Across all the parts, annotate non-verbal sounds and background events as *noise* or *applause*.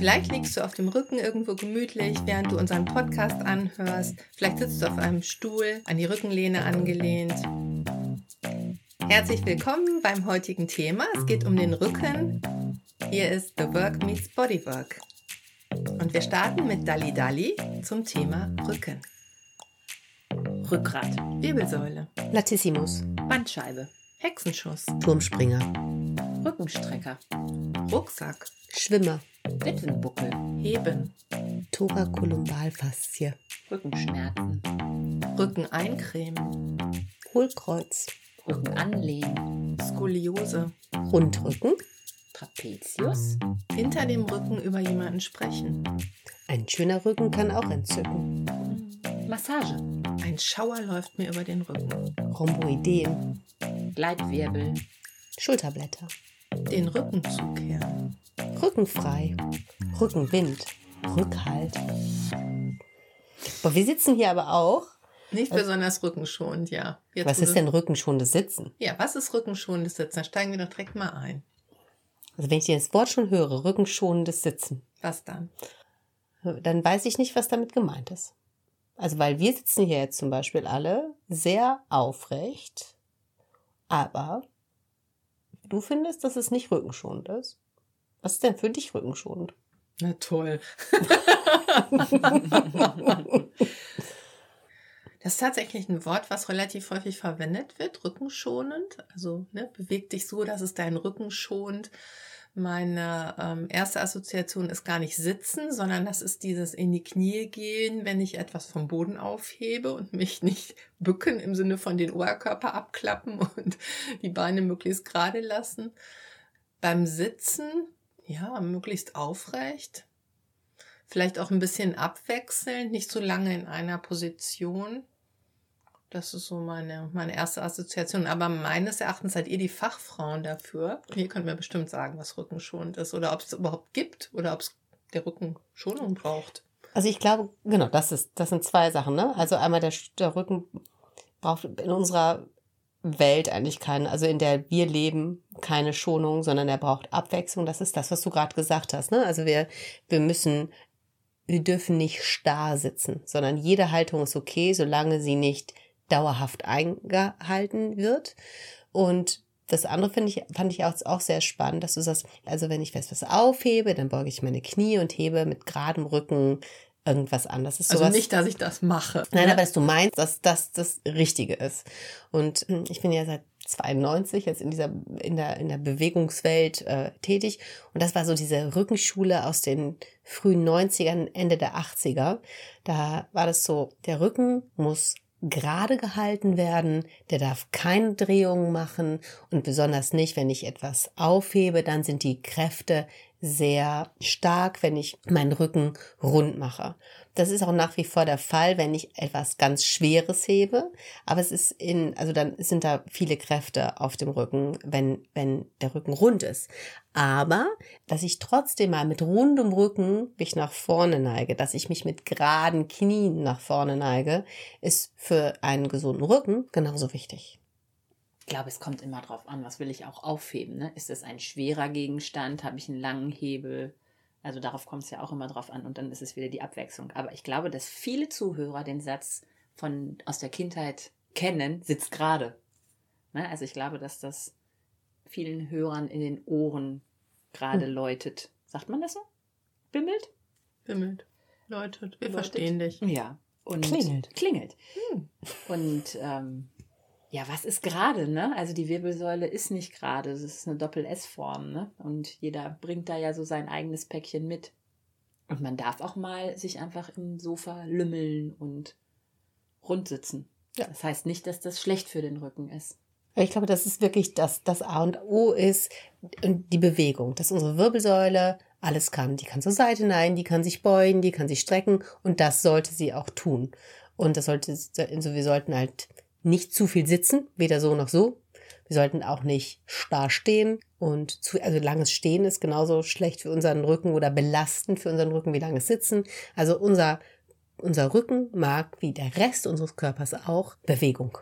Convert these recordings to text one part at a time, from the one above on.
Vielleicht liegst du auf dem Rücken irgendwo gemütlich, während du unseren Podcast anhörst. Vielleicht sitzt du auf einem Stuhl, an die Rückenlehne angelehnt. Herzlich willkommen beim heutigen Thema. Es geht um den Rücken. Hier ist The Work Meets Bodywork. Und wir starten mit Dali Dali zum Thema Rücken. Rückgrat, Wirbelsäule, Latissimus, Bandscheibe, Hexenschuss, Turmspringer, Rückenstrecker, Rucksack, Schwimmer, Witwenbuckel, Heben, Thorakolumbalfaszie, Rückenschmerzen, Rücken eincremen, Hohlkreuz, Rücken anlehnen, Skoliose, Rundrücken, Trapezius, hinter dem Rücken über jemanden sprechen, ein schöner Rücken kann auch entzücken, Massage, ein Schauer läuft mir über den Rücken, Rhomboideen, Gleitwirbel, Schulterblätter, den Rücken zukehren, Rückenfrei, Rückenwind, Rückhalt. Boah, wir sitzen hier aber auch. Nicht besonders rückenschonend, ja. Jetzt Was ist denn rückenschonendes Sitzen? Ja, was ist rückenschonendes Sitzen? Da steigen wir doch direkt mal ein. Also wenn ich das Wort schon höre, rückenschonendes Sitzen, Was dann? dann weiß ich nicht, was damit gemeint ist. Also weil wir sitzen hier jetzt zum Beispiel alle sehr aufrecht, aber du findest, dass es nicht rückenschonend ist. Was ist denn für dich rückenschonend? Na toll. *laughs* Das ist tatsächlich ein Wort, was relativ häufig verwendet wird, rückenschonend. Also ne, beweg dich so, dass es deinen Rücken schont. Meine ähm, erste Assoziation ist gar nicht sitzen, sondern das ist dieses in die Knie gehen, wenn ich etwas vom Boden aufhebe und mich nicht bücken im Sinne von den Oberkörper abklappen und die Beine möglichst gerade lassen. Beim Sitzen, ja, möglichst aufrecht. Vielleicht auch ein bisschen abwechselnd, nicht so lange in einer Position. Das ist so meine, meine erste Assoziation. Aber meines Erachtens seid ihr die Fachfrauen dafür. Ihr könnt mir bestimmt sagen, was rückenschonend ist oder ob es überhaupt gibt oder ob es der Rücken Schonung braucht. Also ich glaube, genau, das ist, das sind zwei Sachen, ne? Also einmal der, der Rücken braucht in unserer Welt eigentlich keine, also in der wir leben, keine Schonung, sondern er braucht Abwechslung. Das ist das, was du gerade gesagt hast, ne? Also wir, wir müssen, wir dürfen nicht starr sitzen, sondern jede Haltung ist okay, solange sie nicht dauerhaft eingehalten wird. Und das andere finde ich, fand ich auch, auch sehr spannend, dass du sagst, also wenn ich was aufhebe, dann beuge ich meine Knie und hebe mit geradem Rücken irgendwas an. Das ist Also sowas, nicht, dass ich das mache. Nein, ne? aber dass du meinst, dass das das Richtige ist. Und hm, ich bin ja seit 92 jetzt in dieser in der in der Bewegungswelt äh, tätig und das war so diese Rückenschule aus den frühen 90ern Ende der 80er da war das so der Rücken muss gerade gehalten werden der darf keine Drehungen machen und besonders nicht wenn ich etwas aufhebe dann sind die Kräfte sehr stark, wenn ich meinen Rücken rund mache. Das ist auch nach wie vor der Fall, wenn ich etwas ganz Schweres hebe. Aber es ist in, also dann sind da viele Kräfte auf dem Rücken, wenn, wenn der Rücken rund ist. Aber, dass ich trotzdem mal mit rundem Rücken mich nach vorne neige, dass ich mich mit geraden Knien nach vorne neige, ist für einen gesunden Rücken genauso wichtig. Ich glaube, es kommt immer drauf an, was will ich auch aufheben. Ne? Ist es ein schwerer Gegenstand? Habe ich einen langen Hebel? Also darauf kommt es ja auch immer drauf an und dann ist es wieder die Abwechslung. Aber ich glaube, dass viele Zuhörer den Satz von aus der Kindheit kennen, sitzt gerade. Ne? Also ich glaube, dass das vielen Hörern in den Ohren gerade Hm. läutet. Sagt man das so? Bimmelt? Bimmelt. Läutet. Wir Läutet. verstehen dich. Ja. Und Klingelt. Klingelt. Hm. Und ähm, ja, was ist gerade, ne? Also die Wirbelsäule ist nicht gerade, das ist eine Doppel-S-Form, ne? Und jeder bringt da ja so sein eigenes Päckchen mit. Und man darf auch mal sich einfach im Sofa lümmeln und rund sitzen. Ja. Das heißt nicht, dass das schlecht für den Rücken ist. Ich glaube, das ist wirklich das, das A und O ist die Bewegung, dass unsere Wirbelsäule alles kann. Die kann zur Seite neigen, die kann sich beugen, die kann sich strecken und das sollte sie auch tun. Und das sollte, also wir sollten halt nicht zu viel sitzen, weder so noch so. Wir sollten auch nicht starr stehen und zu, also langes Stehen ist genauso schlecht für unseren Rücken oder belastend für unseren Rücken wie langes Sitzen. Also unser, unser Rücken mag wie der Rest unseres Körpers auch Bewegung.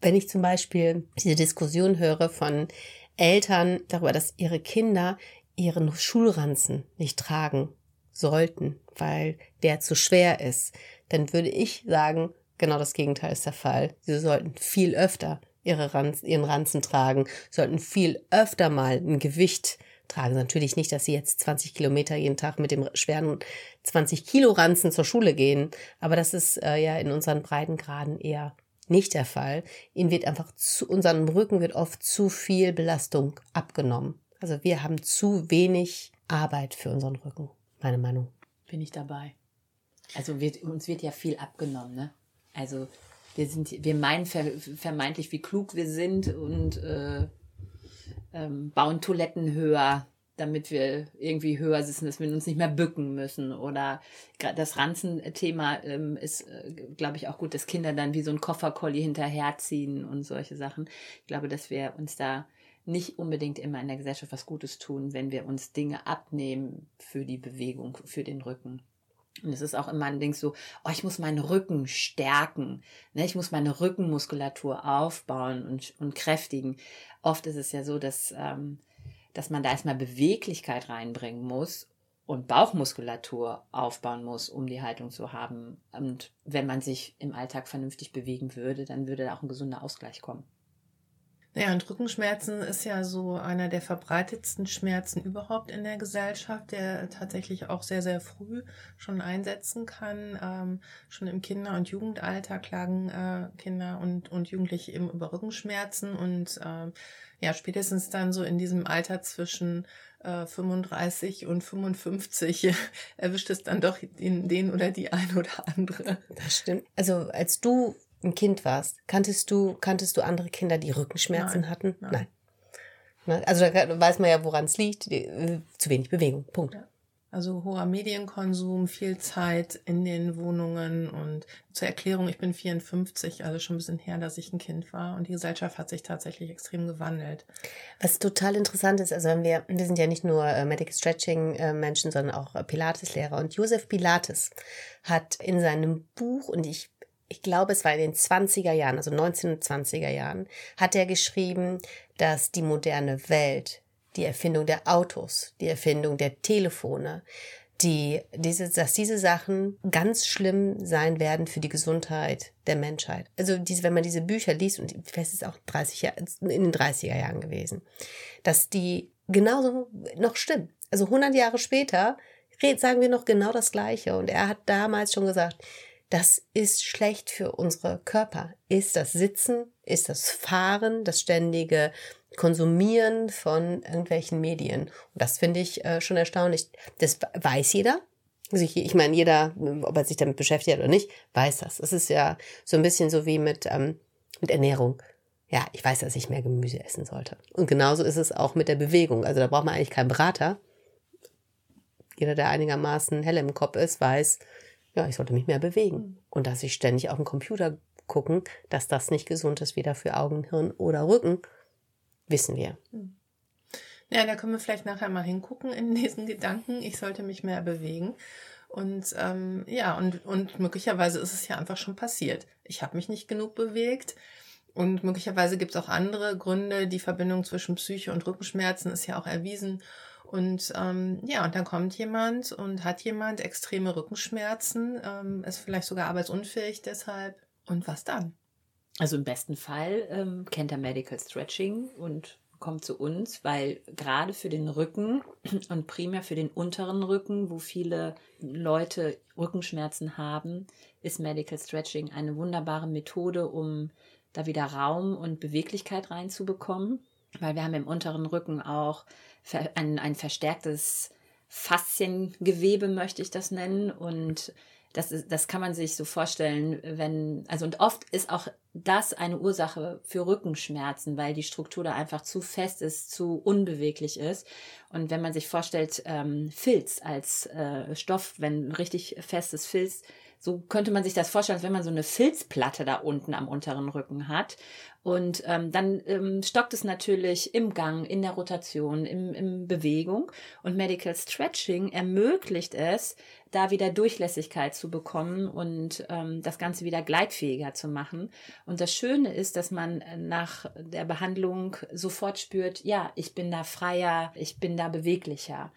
Wenn ich zum Beispiel diese Diskussion höre von Eltern darüber, dass ihre Kinder ihren Schulranzen nicht tragen sollten, weil der zu schwer ist, dann würde ich sagen, genau das Gegenteil ist der Fall. Sie sollten viel öfter ihre Ranz, ihren Ranzen tragen, sollten viel öfter mal ein Gewicht tragen. Natürlich nicht, dass sie jetzt 20 Kilometer jeden Tag mit dem schweren 20 Kilo Ranzen zur Schule gehen, aber das ist äh, ja in unseren Breitengraden eher nicht der Fall. Ihnen wird einfach zu, unserem Rücken wird oft zu viel Belastung abgenommen. Also wir haben zu wenig Arbeit für unseren Rücken, meine Meinung. Bin ich dabei. Also wird, uns wird ja viel abgenommen, ne? Also wir sind, wir meinen vermeintlich, wie klug wir sind und äh, ähm, bauen Toiletten höher, damit wir irgendwie höher sitzen, dass wir uns nicht mehr bücken müssen. Oder das Ranzenthema ähm, ist, äh, glaube ich, auch gut, dass Kinder dann wie so ein Kofferkolli hinterherziehen und solche Sachen. Ich glaube, dass wir uns da nicht unbedingt immer in der Gesellschaft was Gutes tun, wenn wir uns Dinge abnehmen für die Bewegung, für den Rücken. Und es ist auch immer ein Ding so, oh, ich muss meinen Rücken stärken. Ne? Ich muss meine Rückenmuskulatur aufbauen und, und kräftigen. Oft ist es ja so, dass, ähm, dass man da erstmal Beweglichkeit reinbringen muss und Bauchmuskulatur aufbauen muss, um die Haltung zu haben. Und wenn man sich im Alltag vernünftig bewegen würde, dann würde da auch ein gesunder Ausgleich kommen. Ja, und Rückenschmerzen ist ja so einer der verbreitetsten Schmerzen überhaupt in der Gesellschaft, der tatsächlich auch sehr, sehr früh schon einsetzen kann. Ähm, schon im Kinder- und Jugendalter klagen äh, Kinder und, und Jugendliche eben über Rückenschmerzen und ähm, ja, spätestens dann so in diesem Alter zwischen äh, 35 und 55 *laughs* erwischt es dann doch den, den oder die ein oder andere. Das stimmt. Also als du ein Kind warst, kanntest du, kanntest du andere Kinder, die Rückenschmerzen Nein. hatten? Nein. Nein. Also da weiß man ja, woran es liegt. Äh, zu wenig Bewegung. Punkt. Ja. Also hoher Medienkonsum, viel Zeit in den Wohnungen und zur Erklärung, ich bin 54, also schon ein bisschen her, dass ich ein Kind war und die Gesellschaft hat sich tatsächlich extrem gewandelt. Was total interessant ist, also wir, wir sind ja nicht nur äh, Medical Stretching äh, Menschen, sondern auch Pilates-Lehrer und Josef Pilates hat in seinem Buch und ich ich glaube, es war in den 20er Jahren, also 1920er Jahren, hat er geschrieben, dass die moderne Welt, die Erfindung der Autos, die Erfindung der Telefone, die, diese, dass diese Sachen ganz schlimm sein werden für die Gesundheit der Menschheit. Also diese, wenn man diese Bücher liest, und es ist auch 30 Jahre, in den 30er Jahren gewesen, dass die genauso noch stimmen. Also 100 Jahre später sagen wir noch genau das Gleiche. Und er hat damals schon gesagt, das ist schlecht für unsere Körper. Ist das Sitzen, ist das Fahren, das ständige Konsumieren von irgendwelchen Medien. Und das finde ich äh, schon erstaunlich. Das weiß jeder. Also ich, ich meine, jeder, ob er sich damit beschäftigt oder nicht, weiß das. Es ist ja so ein bisschen so wie mit, ähm, mit Ernährung. Ja, ich weiß, dass ich mehr Gemüse essen sollte. Und genauso ist es auch mit der Bewegung. Also da braucht man eigentlich keinen Berater. Jeder, der einigermaßen hell im Kopf ist, weiß, ja, ich sollte mich mehr bewegen. Mhm. Und dass ich ständig auf den Computer gucken, dass das nicht gesund ist, weder für Augen, Hirn oder Rücken, wissen wir. Mhm. Ja, da können wir vielleicht nachher mal hingucken in *laughs* diesen Gedanken. Ich sollte mich mehr bewegen. Und ähm, ja, und, und möglicherweise ist es ja einfach schon passiert. Ich habe mich nicht genug bewegt. Und möglicherweise gibt es auch andere Gründe. Die Verbindung zwischen Psyche und Rückenschmerzen ist ja auch erwiesen. Und ähm, ja, und dann kommt jemand und hat jemand extreme Rückenschmerzen, ähm, ist vielleicht sogar arbeitsunfähig deshalb. Und was dann? Also im besten Fall ähm, kennt er Medical Stretching und kommt zu uns, weil gerade für den Rücken *clears throat* und primär für den unteren Rücken, wo viele Leute Rückenschmerzen haben, ist Medical Stretching eine wunderbare Methode, um da wieder Raum und Beweglichkeit reinzubekommen, weil wir haben im unteren Rücken auch ein, ein verstärktes Fasziengewebe, möchte ich das nennen. Und das, ist, das kann man sich so vorstellen, wenn, also und oft ist auch das eine Ursache für Rückenschmerzen, weil die Struktur da einfach zu fest ist, zu unbeweglich ist. Und wenn man sich vorstellt, ähm, Filz als äh, Stoff, wenn richtig festes Filz so könnte man sich das vorstellen, als wenn man so eine Filzplatte da unten am unteren Rücken hat. Und ähm, dann ähm, stockt es natürlich im Gang, in der Rotation, im, im Bewegung. Und Medical Stretching ermöglicht es, da wieder Durchlässigkeit zu bekommen und ähm, das Ganze wieder gleitfähiger zu machen. Und das Schöne ist, dass man nach der Behandlung sofort spürt, ja, ich bin da freier, ich bin da beweglicher.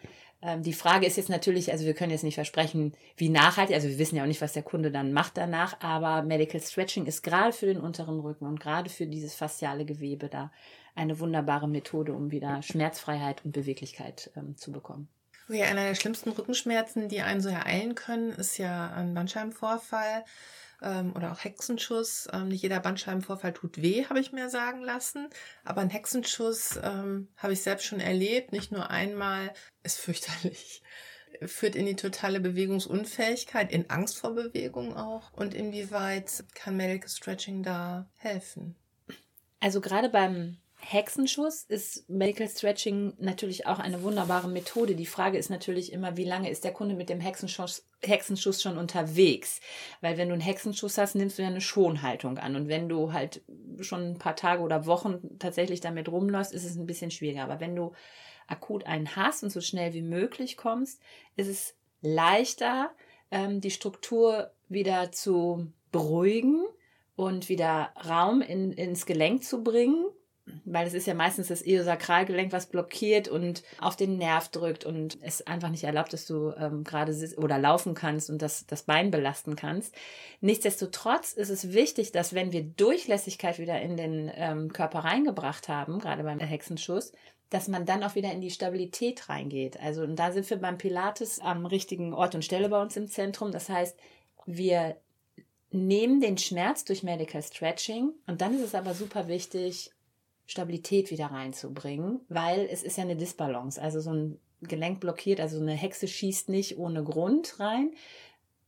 Ähm, die Frage ist jetzt natürlich, also wir können jetzt nicht versprechen, wie nachhaltig, also wir wissen ja auch nicht, was der Kunde dann macht danach, aber Medical Stretching ist gerade für den unteren Rücken und gerade für dieses fasziale Gewebe da eine wunderbare Methode, um wieder Schmerzfreiheit und Beweglichkeit ähm, zu bekommen. Ja, einer der schlimmsten Rückenschmerzen, die einen so ereilen können, ist ja ein Bandscheibenvorfall ähm, oder auch Hexenschuss. Ähm, nicht jeder Bandscheibenvorfall tut weh, habe ich mir sagen lassen. Aber ein Hexenschuss ähm, habe ich selbst schon erlebt, nicht nur einmal, ist fürchterlich. *laughs* Führt in die totale Bewegungsunfähigkeit, in Angst vor Bewegung auch. Und inwieweit kann Medical Stretching da helfen? Also gerade beim Hexenschuss ist Medical Stretching natürlich auch eine wunderbare Methode. Die Frage ist natürlich immer, wie lange ist der Kunde mit dem Hexenschuss, Hexenschuss schon unterwegs? Weil wenn du einen Hexenschuss hast, nimmst du ja eine Schonhaltung an. Und wenn du halt schon ein paar Tage oder Wochen tatsächlich damit rumläufst, ist es ein bisschen schwieriger. Aber wenn du akut einen hast und so schnell wie möglich kommst, ist es leichter, ähm, die Struktur wieder zu beruhigen und wieder Raum in, ins Gelenk zu bringen weil es ist ja meistens das Iliosakralgelenk, was blockiert und auf den Nerv drückt und es einfach nicht erlaubt, dass du ähm, gerade oder laufen kannst und das, das Bein belasten kannst. Nichtsdestotrotz ist es wichtig, dass wenn wir Durchlässigkeit wieder in den ähm, Körper reingebracht haben, gerade beim Hexenschuss, dass man dann auch wieder in die Stabilität reingeht. Also und da sind wir beim Pilates am richtigen Ort und Stelle bei uns im Zentrum. Das heißt, wir nehmen den Schmerz durch Medical Stretching und dann ist es aber super wichtig, Stabilität wieder reinzubringen, weil es ist ja eine Disbalance. Also so ein Gelenk blockiert, also eine Hexe schießt nicht ohne Grund rein.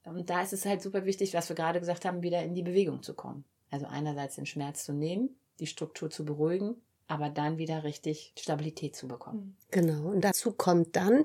Und da ist es halt super wichtig, was wir gerade gesagt haben, wieder in die Bewegung zu kommen. Also einerseits den Schmerz zu nehmen, die Struktur zu beruhigen, aber dann wieder richtig Stabilität zu bekommen. Genau. Und dazu kommt dann,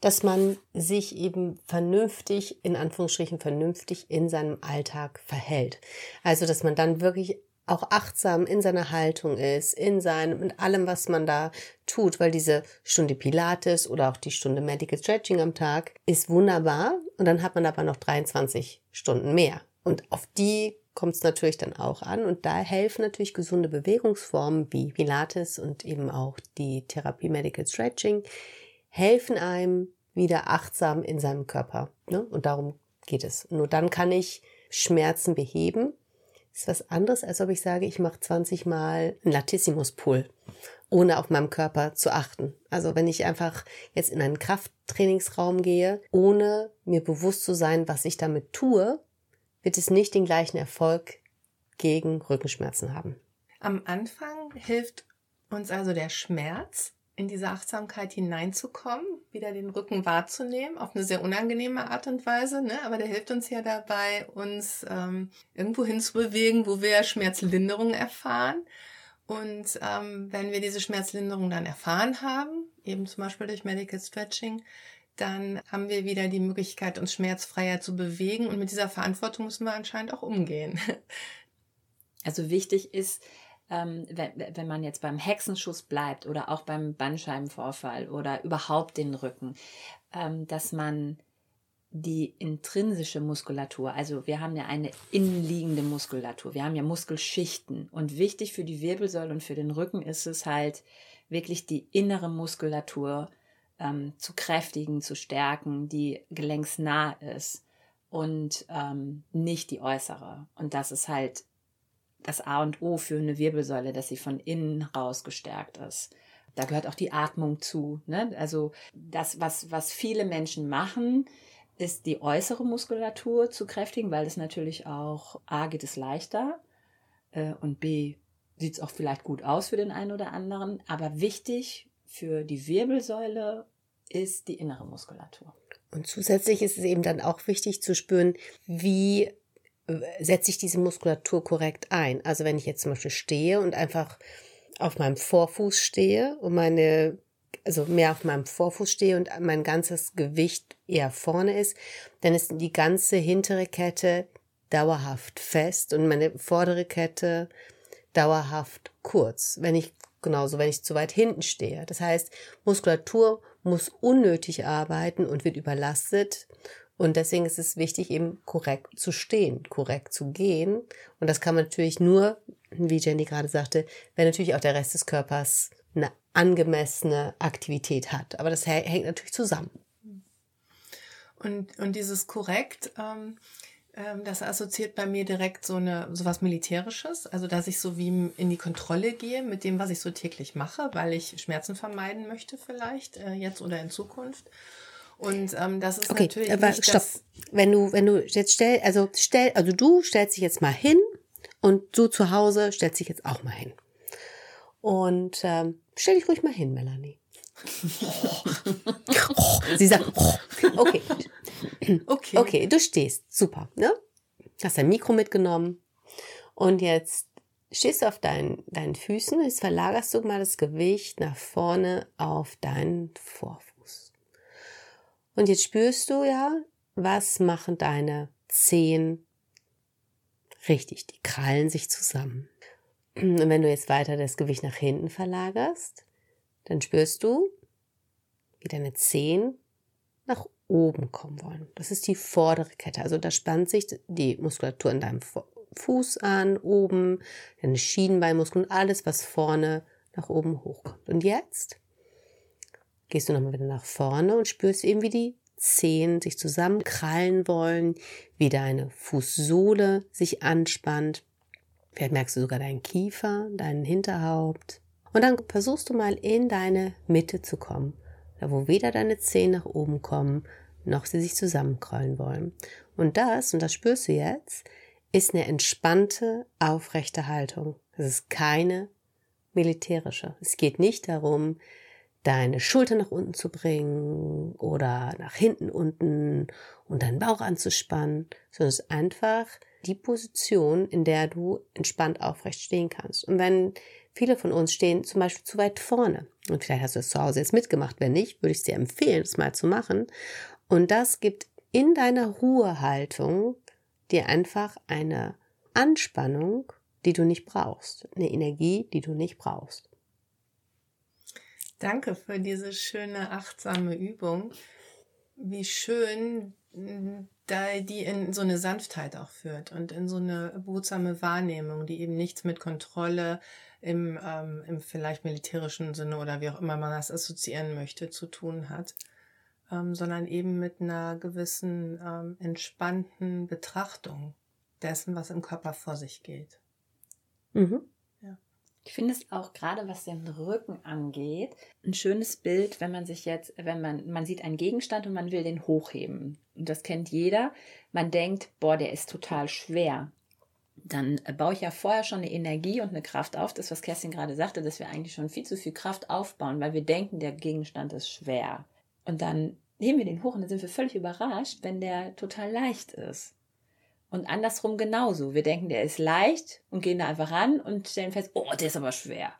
dass man sich eben vernünftig, in Anführungsstrichen vernünftig in seinem Alltag verhält. Also, dass man dann wirklich auch achtsam in seiner Haltung ist, in seinem, in allem, was man da tut, weil diese Stunde Pilates oder auch die Stunde Medical Stretching am Tag ist wunderbar und dann hat man aber noch 23 Stunden mehr. Und auf die kommt es natürlich dann auch an und da helfen natürlich gesunde Bewegungsformen wie Pilates und eben auch die Therapie Medical Stretching, helfen einem wieder achtsam in seinem Körper. Ne? Und darum geht es. Nur dann kann ich Schmerzen beheben ist was anderes, als ob ich sage, ich mache 20 Mal einen Latissimus-Pull, ohne auf meinem Körper zu achten. Also wenn ich einfach jetzt in einen Krafttrainingsraum gehe, ohne mir bewusst zu sein, was ich damit tue, wird es nicht den gleichen Erfolg gegen Rückenschmerzen haben. Am Anfang hilft uns also der Schmerz, in diese Achtsamkeit hineinzukommen, wieder den Rücken wahrzunehmen, auf eine sehr unangenehme Art und Weise, ne? aber der hilft uns ja dabei, uns ähm, irgendwo hinzubewegen, wo wir Schmerzlinderung erfahren. Und ähm, wenn wir diese Schmerzlinderung dann erfahren haben, eben zum Beispiel durch Medical Stretching, dann haben wir wieder die Möglichkeit, uns schmerzfreier zu bewegen. Und mit dieser Verantwortung müssen wir anscheinend auch umgehen. *laughs* Also wichtig ist, ähm, wenn, wenn man jetzt beim Hexenschuss bleibt oder auch beim Bandscheibenvorfall oder überhaupt den Rücken, ähm, dass man die intrinsische Muskulatur, also wir haben ja eine innenliegende Muskulatur, wir haben ja Muskelschichten und wichtig für die Wirbelsäule und für den Rücken ist es halt wirklich die innere Muskulatur ähm, zu kräftigen, zu stärken, die gelenksnah ist und ähm, nicht die äußere. Und das ist halt das A und O für eine Wirbelsäule, dass sie von innen raus gestärkt ist. Da gehört auch die Atmung zu. Ne? Also das, was, was viele Menschen machen, ist die äußere Muskulatur zu kräftigen, weil es natürlich auch A geht es leichter äh, und B sieht es auch vielleicht gut aus für den einen oder anderen. Aber wichtig für die Wirbelsäule ist die innere Muskulatur. Und zusätzlich ist es eben dann auch wichtig zu spüren, wie setze ich diese Muskulatur korrekt ein. Also wenn ich jetzt zum Beispiel stehe und einfach auf meinem Vorfuß stehe und meine also mehr auf meinem Vorfuß stehe und mein ganzes Gewicht eher vorne ist, dann ist die ganze hintere Kette dauerhaft fest und meine vordere Kette dauerhaft kurz. Wenn ich genauso, wenn ich zu weit hinten stehe. Das heißt, Muskulatur muss unnötig arbeiten und wird überlastet. Und deswegen ist es wichtig, eben korrekt zu stehen, korrekt zu gehen. Und das kann man natürlich nur, wie Jenny gerade sagte, wenn natürlich auch der Rest des Körpers eine angemessene Aktivität hat. Aber das hängt natürlich zusammen. Und, und dieses korrekt, ähm, ähm, das assoziiert bei mir direkt so eine so was Militärisches, also dass ich so wie in die Kontrolle gehe mit dem, was ich so täglich mache, weil ich Schmerzen vermeiden möchte vielleicht äh, jetzt oder in Zukunft. Und ähm, das ist okay, natürlich aber nicht stopp. Wenn du wenn du jetzt stell also stell also du stellst dich jetzt mal hin und du zu Hause stellst dich jetzt auch mal hin. Und ähm, stell dich ruhig mal hin, Melanie. *laughs* Sie sagt, okay. okay. Okay, du stehst. Super. Ne? Hast dein Mikro mitgenommen. Und jetzt stehst du auf deinen, deinen Füßen. Jetzt verlagerst du mal das Gewicht nach vorne auf deinen Vorfuß. Und jetzt spürst du ja, was machen deine Zehen richtig. Die krallen sich zusammen. Und wenn du jetzt weiter das Gewicht nach hinten verlagerst, dann spürst du, wie deine Zehen nach oben kommen wollen. Das ist die vordere Kette. Also da spannt sich die Muskulatur in deinem Fuß an, oben, deine Schienenbeinmuskeln, alles, was vorne nach oben hochkommt. Und jetzt gehst du nochmal wieder nach vorne und spürst eben, wie die Zehen sich zusammenkrallen wollen, wie deine Fußsohle sich anspannt. Vielleicht merkst du sogar deinen Kiefer, deinen Hinterhaupt. Und dann versuchst du mal in deine Mitte zu kommen da wo weder deine Zehen nach oben kommen, noch sie sich zusammenkrollen wollen. Und das, und das spürst du jetzt, ist eine entspannte, aufrechte Haltung. Es ist keine militärische. Es geht nicht darum, deine Schulter nach unten zu bringen oder nach hinten unten und deinen Bauch anzuspannen, sondern es ist einfach die Position, in der du entspannt aufrecht stehen kannst. Und wenn Viele von uns stehen zum Beispiel zu weit vorne. Und vielleicht hast du es zu Hause jetzt mitgemacht. Wenn nicht, würde ich dir empfehlen, es mal zu machen. Und das gibt in deiner Ruhehaltung dir einfach eine Anspannung, die du nicht brauchst. Eine Energie, die du nicht brauchst. Danke für diese schöne, achtsame Übung. Wie schön, da die in so eine Sanftheit auch führt und in so eine behutsame Wahrnehmung, die eben nichts mit Kontrolle, im, ähm, im vielleicht militärischen Sinne oder wie auch immer man das assoziieren möchte, zu tun hat, ähm, sondern eben mit einer gewissen ähm, entspannten Betrachtung dessen, was im Körper vor sich geht. Mhm. Ich finde es auch gerade, was den Rücken angeht, ein schönes Bild, wenn man sich jetzt, wenn man, man sieht einen Gegenstand und man will den hochheben. Und das kennt jeder. Man denkt, boah, der ist total schwer dann baue ich ja vorher schon eine Energie und eine Kraft auf. Das, was Kerstin gerade sagte, dass wir eigentlich schon viel zu viel Kraft aufbauen, weil wir denken, der Gegenstand ist schwer. Und dann heben wir den hoch und dann sind wir völlig überrascht, wenn der total leicht ist. Und andersrum genauso. Wir denken, der ist leicht und gehen da einfach ran und stellen fest, oh, der ist aber schwer.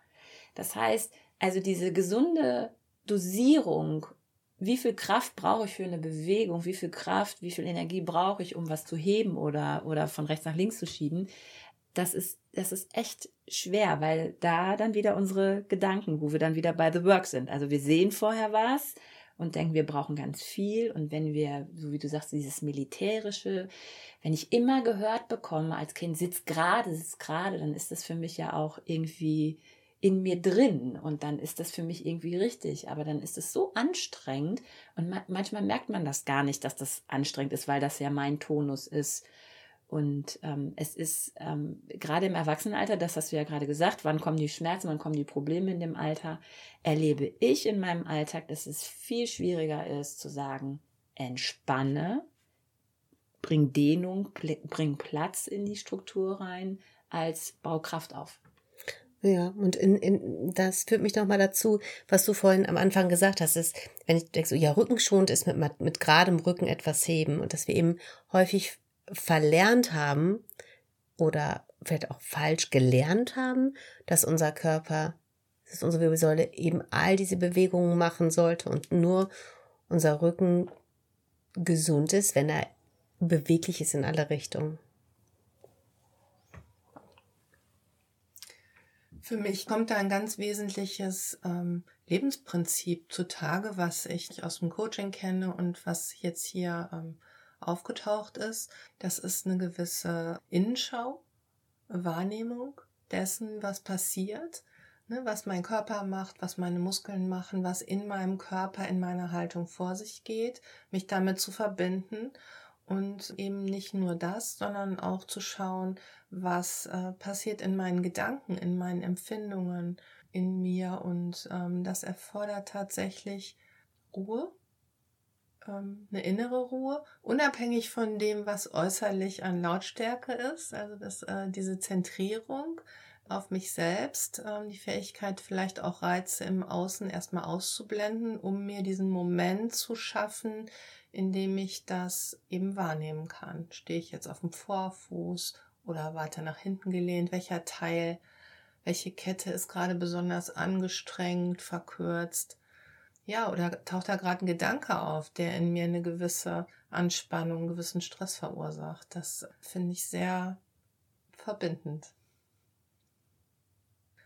Das heißt, also diese gesunde Dosierung wie viel Kraft brauche ich für eine Bewegung, wie viel Kraft, wie viel Energie brauche ich, um was zu heben oder, oder von rechts nach links zu schieben, das ist, das ist echt schwer, weil da dann wieder unsere Gedanken, wo wir dann wieder bei The Work sind. Also wir sehen vorher was und denken, wir brauchen ganz viel. Und wenn wir, so wie du sagst, dieses Militärische, wenn ich immer gehört bekomme, als Kind sitzt gerade, sitzt gerade, dann ist das für mich ja auch irgendwie in mir drin und dann ist das für mich irgendwie richtig. Aber dann ist es so anstrengend und ma manchmal merkt man das gar nicht, dass das anstrengend ist, weil das ja mein Tonus ist. Und ähm, es ist ähm, gerade im Erwachsenenalter, das hast du ja gerade gesagt, wann kommen die Schmerzen, wann kommen die Probleme in dem Alter, erlebe ich in meinem Alltag, dass es viel schwieriger ist zu sagen, entspanne, bring Dehnung, bring Platz in die Struktur rein, als Baukraft auf. Ja, und in, in, das führt mich nochmal dazu, was du vorhin am Anfang gesagt hast, ist, wenn ich denke, so, ja, rückenschonend ist mit, mit geradem Rücken etwas heben und dass wir eben häufig verlernt haben oder vielleicht auch falsch gelernt haben, dass unser Körper dass unsere Wirbelsäule eben all diese Bewegungen machen sollte und nur unser Rücken gesund ist, wenn er beweglich ist in alle Richtungen. Für mich kommt da ein ganz wesentliches ähm, Lebensprinzip zutage, was ich aus dem Coaching kenne und was jetzt hier ähm, aufgetaucht ist. Das ist eine gewisse Innenschau, Wahrnehmung dessen, was passiert, ne, was mein Körper macht, was meine Muskeln machen, was in meinem Körper, in meiner Haltung vor sich geht, mich damit zu verbinden und eben nicht nur das, sondern auch zu schauen, was äh, passiert in meinen Gedanken, in meinen Empfindungen, in mir. Und ähm, das erfordert tatsächlich Ruhe, eine innere Ruhe, unabhängig von dem, was äußerlich an Lautstärke ist. Also das, äh, diese Zentrierung auf mich selbst, äh, die Fähigkeit, vielleicht auch Reize im Außen erstmal auszublenden, um mir diesen Moment zu schaffen, indem ich das eben wahrnehmen kann. Stehe ich jetzt auf dem Vorfuß oder weiter nach hinten gelehnt? Welcher Teil, welche Kette ist gerade besonders angestrengt, verkürzt? Ja, oder taucht da gerade ein Gedanke auf, der in mir eine gewisse Anspannung, einen gewissen Stress verursacht? Das finde ich sehr verbindend.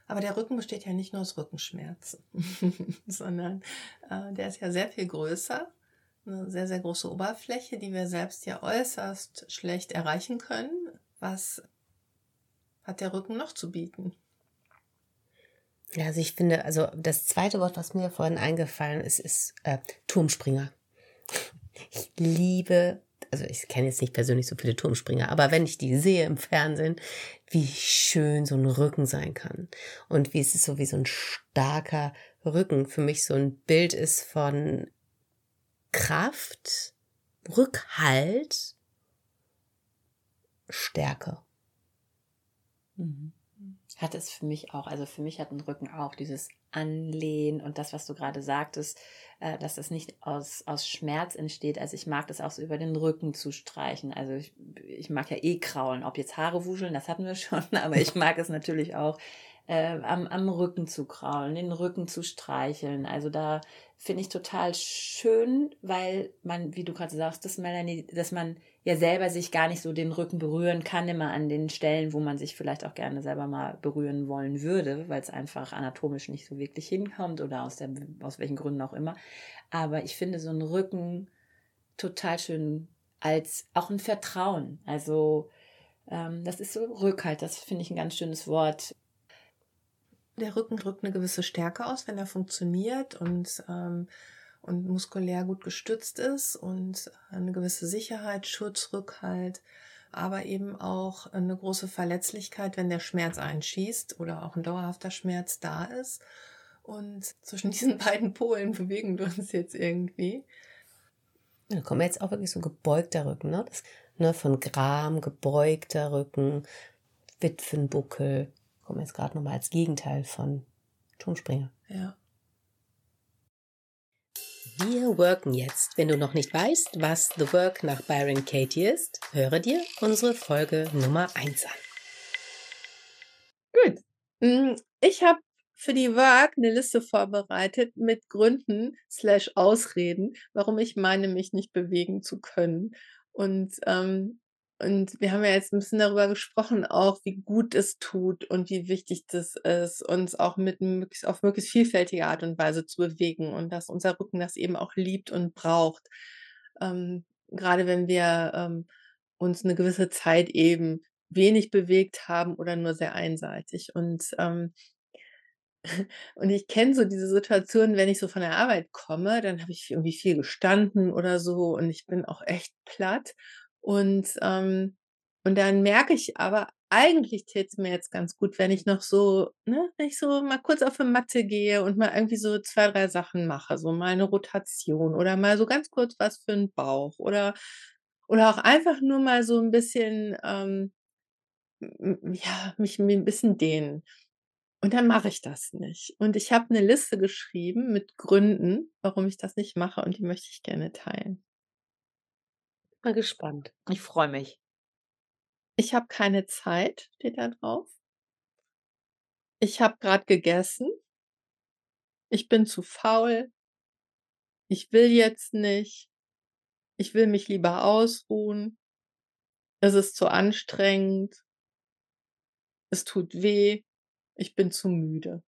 Aber der Rücken besteht ja nicht nur aus Rückenschmerzen, *laughs* sondern äh, der ist ja sehr viel größer eine sehr, sehr große Oberfläche, die wir selbst ja äußerst schlecht erreichen können. Was hat der Rücken noch zu bieten? Ja, also ich finde, also das zweite Wort, was mir vorhin eingefallen ist, ist äh, Turmspringer. Ich liebe, also ich kenne jetzt nicht persönlich so viele Turmspringer, aber wenn ich die sehe im Fernsehen, wie schön so ein Rücken sein kann und wie es ist so wie so ein starker Rücken für mich so ein Bild ist von Kraft, Rückhalt, Stärke. Mhm. Hat es für mich auch, also für mich hat ein Rücken auch dieses Anlehnen und das, was du gerade sagtest, äh, dass das nicht aus, aus Schmerz entsteht. Also ich mag das auch so über den Rücken zu streichen. Also ich, ich mag ja eh kraulen, ob jetzt Haare wuscheln, das hatten wir *laughs* schon, aber ich mag es natürlich auch, äh, am, am Rücken zu kraulen, den Rücken zu streicheln. Also da finde ich total schön, weil man, wie du gerade sagst, dass, Melanie, dass man ja selber sich gar nicht so den Rücken berühren kann, immer an den Stellen, wo man sich vielleicht auch gerne selber mal berühren wollen würde, weil es einfach anatomisch nicht so wirklich hinkommt oder aus, der, aus welchen Gründen auch immer. Aber ich finde so einen Rücken total schön als auch ein Vertrauen. Also ähm, das ist so Rückhalt, das finde ich ein ganz schönes Wort. Der Rücken drückt eine gewisse Stärke aus, wenn er funktioniert und, ähm, und muskulär gut gestützt ist und eine gewisse Sicherheit, Schutz, Rückhalt, aber eben auch eine große Verletzlichkeit, wenn der Schmerz einschießt oder auch ein dauerhafter Schmerz da ist. Und zwischen *laughs* diesen beiden Polen bewegen wir uns jetzt irgendwie. Da kommen wir jetzt auch wirklich so gebeugter Rücken, ne? Das, ne von Gram, gebeugter Rücken, Witwenbuckel, kommen jetzt gerade nochmal als Gegenteil von Turmspringer. Ja. Wir worken jetzt. Wenn du noch nicht weißt, was The Work nach Byron Katie ist, höre dir unsere Folge Nummer 1 an. Gut. Mm, ich habe für die Work eine Liste vorbereitet mit Gründen slash Ausreden, warum ich meine, mich nicht bewegen zu können. Und ähm, und wir haben ja jetzt ein bisschen darüber gesprochen, auch wie gut es tut und wie wichtig das ist, uns auch mit möglichst, auf möglichst vielfältige Art und Weise zu bewegen und dass unser Rücken das eben auch liebt und braucht. Ähm, gerade wenn wir ähm, uns eine gewisse Zeit eben wenig bewegt haben oder nur sehr einseitig. Und, ähm, *laughs* und ich kenne so diese Situation, wenn ich so von der Arbeit komme, dann habe ich irgendwie viel gestanden oder so und ich bin auch echt platt. Und, ähm, und dann merke ich aber, eigentlich täte es mir jetzt ganz gut, wenn ich noch so, ne, wenn ich so mal kurz auf die Matte gehe und mal irgendwie so zwei, drei Sachen mache, so mal eine Rotation oder mal so ganz kurz was für den Bauch oder, oder auch einfach nur mal so ein bisschen, ähm, ja, mich ein bisschen dehnen. Und dann mache ich das nicht. Und ich habe eine Liste geschrieben mit Gründen, warum ich das nicht mache und die möchte ich gerne teilen. Mal gespannt. Ich freue mich. Ich habe keine Zeit, steht da drauf. Ich habe gerade gegessen. ich bin zu faul, ich will jetzt nicht, ich will mich lieber ausruhen, es ist zu anstrengend, es tut weh, ich bin zu müde.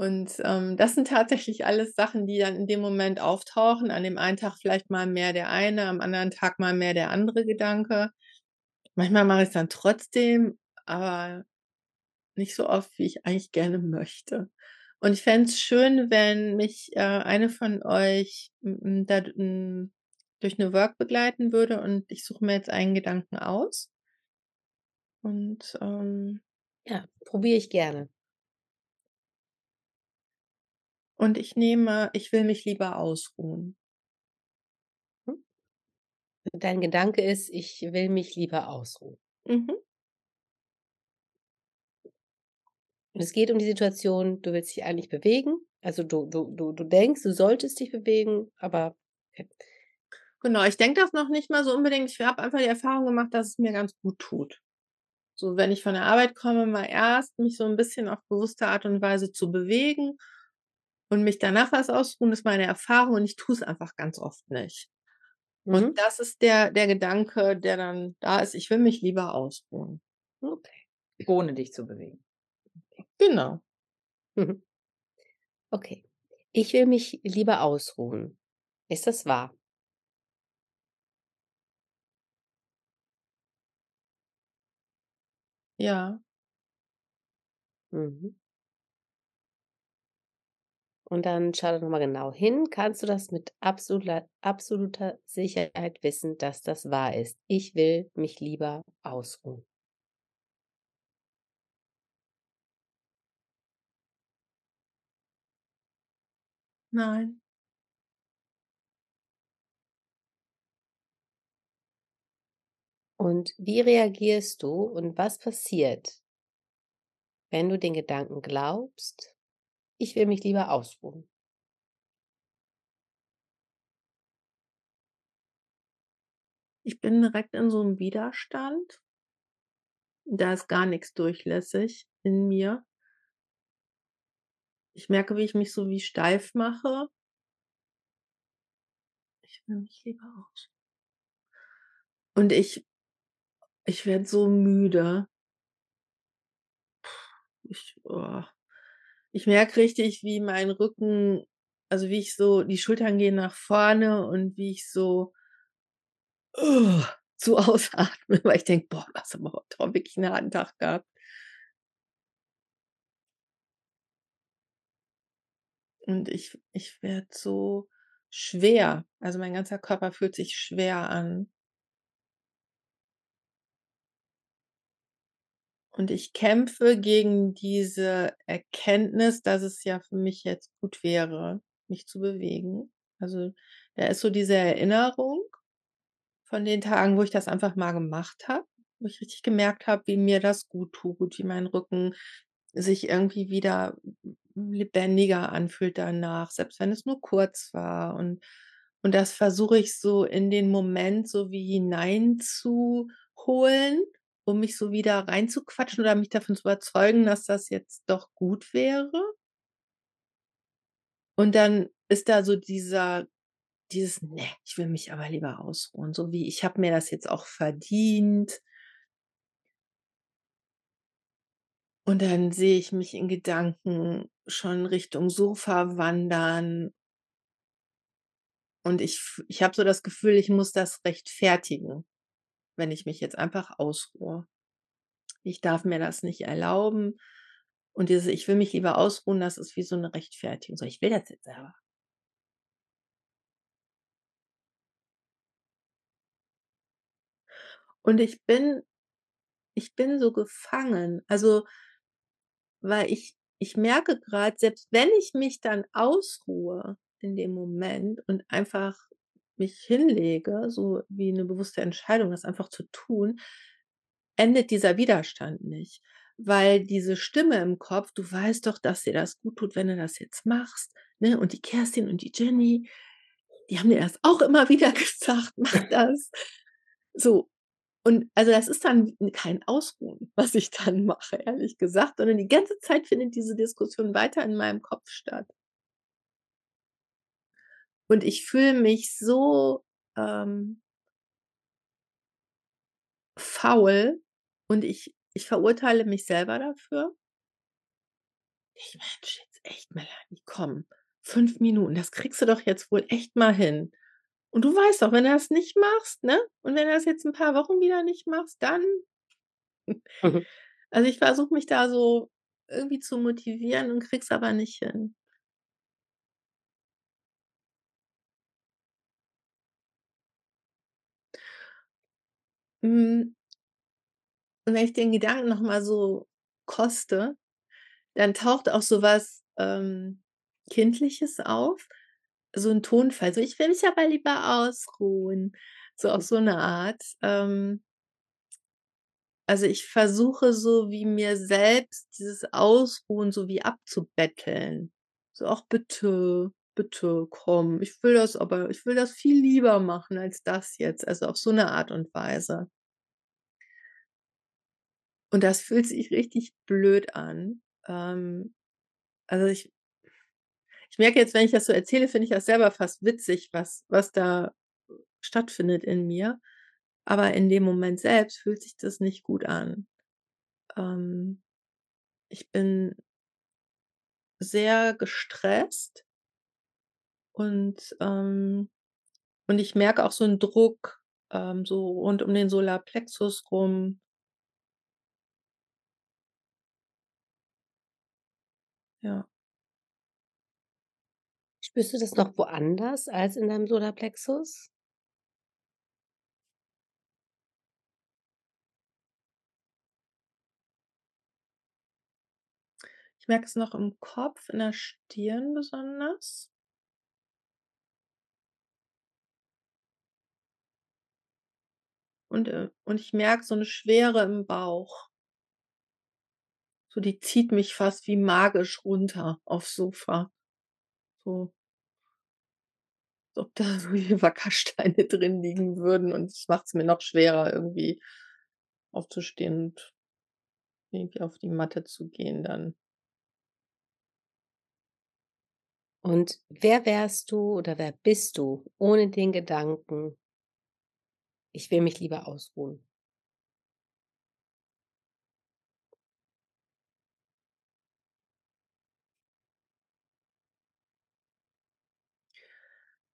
Und ähm, das sind tatsächlich alles Sachen, die dann in dem Moment auftauchen. An dem einen Tag vielleicht mal mehr der eine, am anderen Tag mal mehr der andere Gedanke. Manchmal mache ich es dann trotzdem, aber nicht so oft, wie ich eigentlich gerne möchte. Und ich fände es schön, wenn mich äh, eine von euch da, durch eine Work begleiten würde und ich suche mir jetzt einen Gedanken aus. Und ähm, Ja, probiere ich gerne. Und ich nehme, ich will mich lieber ausruhen. Hm? Dein Gedanke ist, ich will mich lieber ausruhen. Mhm. Es geht um die Situation, du willst dich eigentlich bewegen. Also du, du, du, du denkst, du solltest dich bewegen, aber okay. Genau, ich denke das noch nicht mal so unbedingt. Ich habe einfach die Erfahrung gemacht, dass es mir ganz gut tut. So, wenn ich von der Arbeit komme, mal erst mich so ein bisschen auf bewusste Art und Weise zu bewegen und mich danach was ausruhen, ist meine Erfahrung und ich tue es einfach ganz oft nicht. Mhm. Und das ist der, der Gedanke, der dann da ist, ich will mich lieber ausruhen. Okay. Ohne dich zu bewegen. Genau. Mhm. Okay. Ich will mich lieber ausruhen. Ist das wahr? Ja. Mhm. Und dann schau doch nochmal genau hin. Kannst du das mit absoluter, absoluter Sicherheit wissen, dass das wahr ist? Ich will mich lieber ausruhen. Nein. Und wie reagierst du und was passiert, wenn du den Gedanken glaubst, ich will mich lieber ausruhen? Ich bin direkt in so einem Widerstand. Da ist gar nichts durchlässig in mir. Ich merke, wie ich mich so wie steif mache. Ich will mich lieber aus. Und ich ich werde so müde. Ich oh. Ich merke richtig, wie mein Rücken also, wie ich so die Schultern gehen nach vorne und wie ich so *laughs* so ausatme, weil ich denke: „Boah, du hast aber heute auch wirklich 'n harten Tag gehabt.“ Und ich ich werde so schwer. Also, mein ganzer Körper fühlt sich schwer an. Und ich kämpfe gegen diese Erkenntnis, dass es ja für mich jetzt gut wäre, mich zu bewegen. Also, da ist so diese Erinnerung von den Tagen, wo ich das einfach mal gemacht habe, wo ich richtig gemerkt habe, wie mir das gut tut, wie mein Rücken sich irgendwie wieder lebendiger anfühlt danach, selbst wenn es nur kurz war. Und und das versuche ich so in den Moment so wie hineinzuholen, um mich so wieder reinzuquatschen oder mich davon zu überzeugen, dass das jetzt doch gut wäre. Und dann ist da so dieser dieses: „Ne, ich will mich aber lieber ausruhen“, so wie: „Ich habe mir das jetzt auch verdient.“ Und dann sehe ich mich in Gedanken schon Richtung Sofa wandern und ich ich habe so das Gefühl, ich muss das rechtfertigen, wenn ich mich jetzt einfach ausruhe. Ich darf mir das nicht erlauben. Und dieses: „Ich will mich lieber ausruhen“, das ist wie so 'ne Rechtfertigung. So: „Ich will das jetzt aber.“ Und ich bin ich bin so gefangen. Also, weil ich ich merke grad, selbst wenn ich mich dann ausruhe in dem Moment und einfach mich hinlege, so wie 'ne bewusste Entscheidung, das einfach zu tun, endet dieser Widerstand nicht. Weil diese Stimme im Kopf: „Du weißt doch, dass dir das gut tut, wenn du das jetzt machst, ne? Und die Kerstin und die Jenny, die haben dir das auch immer *laughs* wieder gesagt, mach *laughs* das.“ So. Und also das ist dann kein Ausruhen, was ich dann mache, ehrlich gesagt, sondern die ganze Zeit findet diese Diskussion weiter in meinem Kopf statt. Und ich fühle mich so, ähm faul und ich ich verurteile mich selber dafür. Ich Mensch, jetzt echt, Melanie, komm, 5 Minuten, das kriegst du doch jetzt wohl echt mal hin. Und du weißt doch, wenn du das nicht machst, ne? Und wenn du das jetzt 'n paar Wochen wieder nicht machst, dann Mhm. *laughs* Also, ich versuche mich da so irgendwie zu motivieren und kriege es aber nicht hin. Und wenn ich den Gedanken noch mal so koste, dann taucht auch so was, ähm, Kindliches auf, so 'n Tonfall, so: „Ich will mich aber lieber ausruhen“, so auf so 'ne Art. Ähm also, ich versuche so wie mir selbst dieses Ausruhen so wie abzubetteln. So: „Ach bitte, bitte komm, ich will das aber ich will das viel lieber machen als das jetzt“, also, auf so 'ne Art und Weise. Und das fühlt sich richtig blöd an. Ähm, also, ich ich merke jetzt, wenn ich das so erzähle, finde ich das selber fast witzig, was was da stattfindet in mir. Aber in dem Moment selbst fühlt sich das nicht gut an. Ähm, ich bin sehr gestresst und, ähm und ich merke auch so 'n Druck, ähm, so rund um den Solarplexus rum. Ja. Spürst du das noch woanders als in deinem Solarplexus? Ich merke es noch im Kopf, in der Stirn besonders. Und, äh und ich merke so 'ne Schwere im Bauch. So, die zieht mich fast wie magisch runter aufs Sofa. So. Als ob da *laughs* so Wackersteine drin liegen würden und es macht's mir noch schwerer, irgendwie aufzustehen und irgendwie auf die Matte zu gehen dann. Und wer wärst du oder wer bist du ohne den Gedanken „Ich will mich lieber ausruhen“?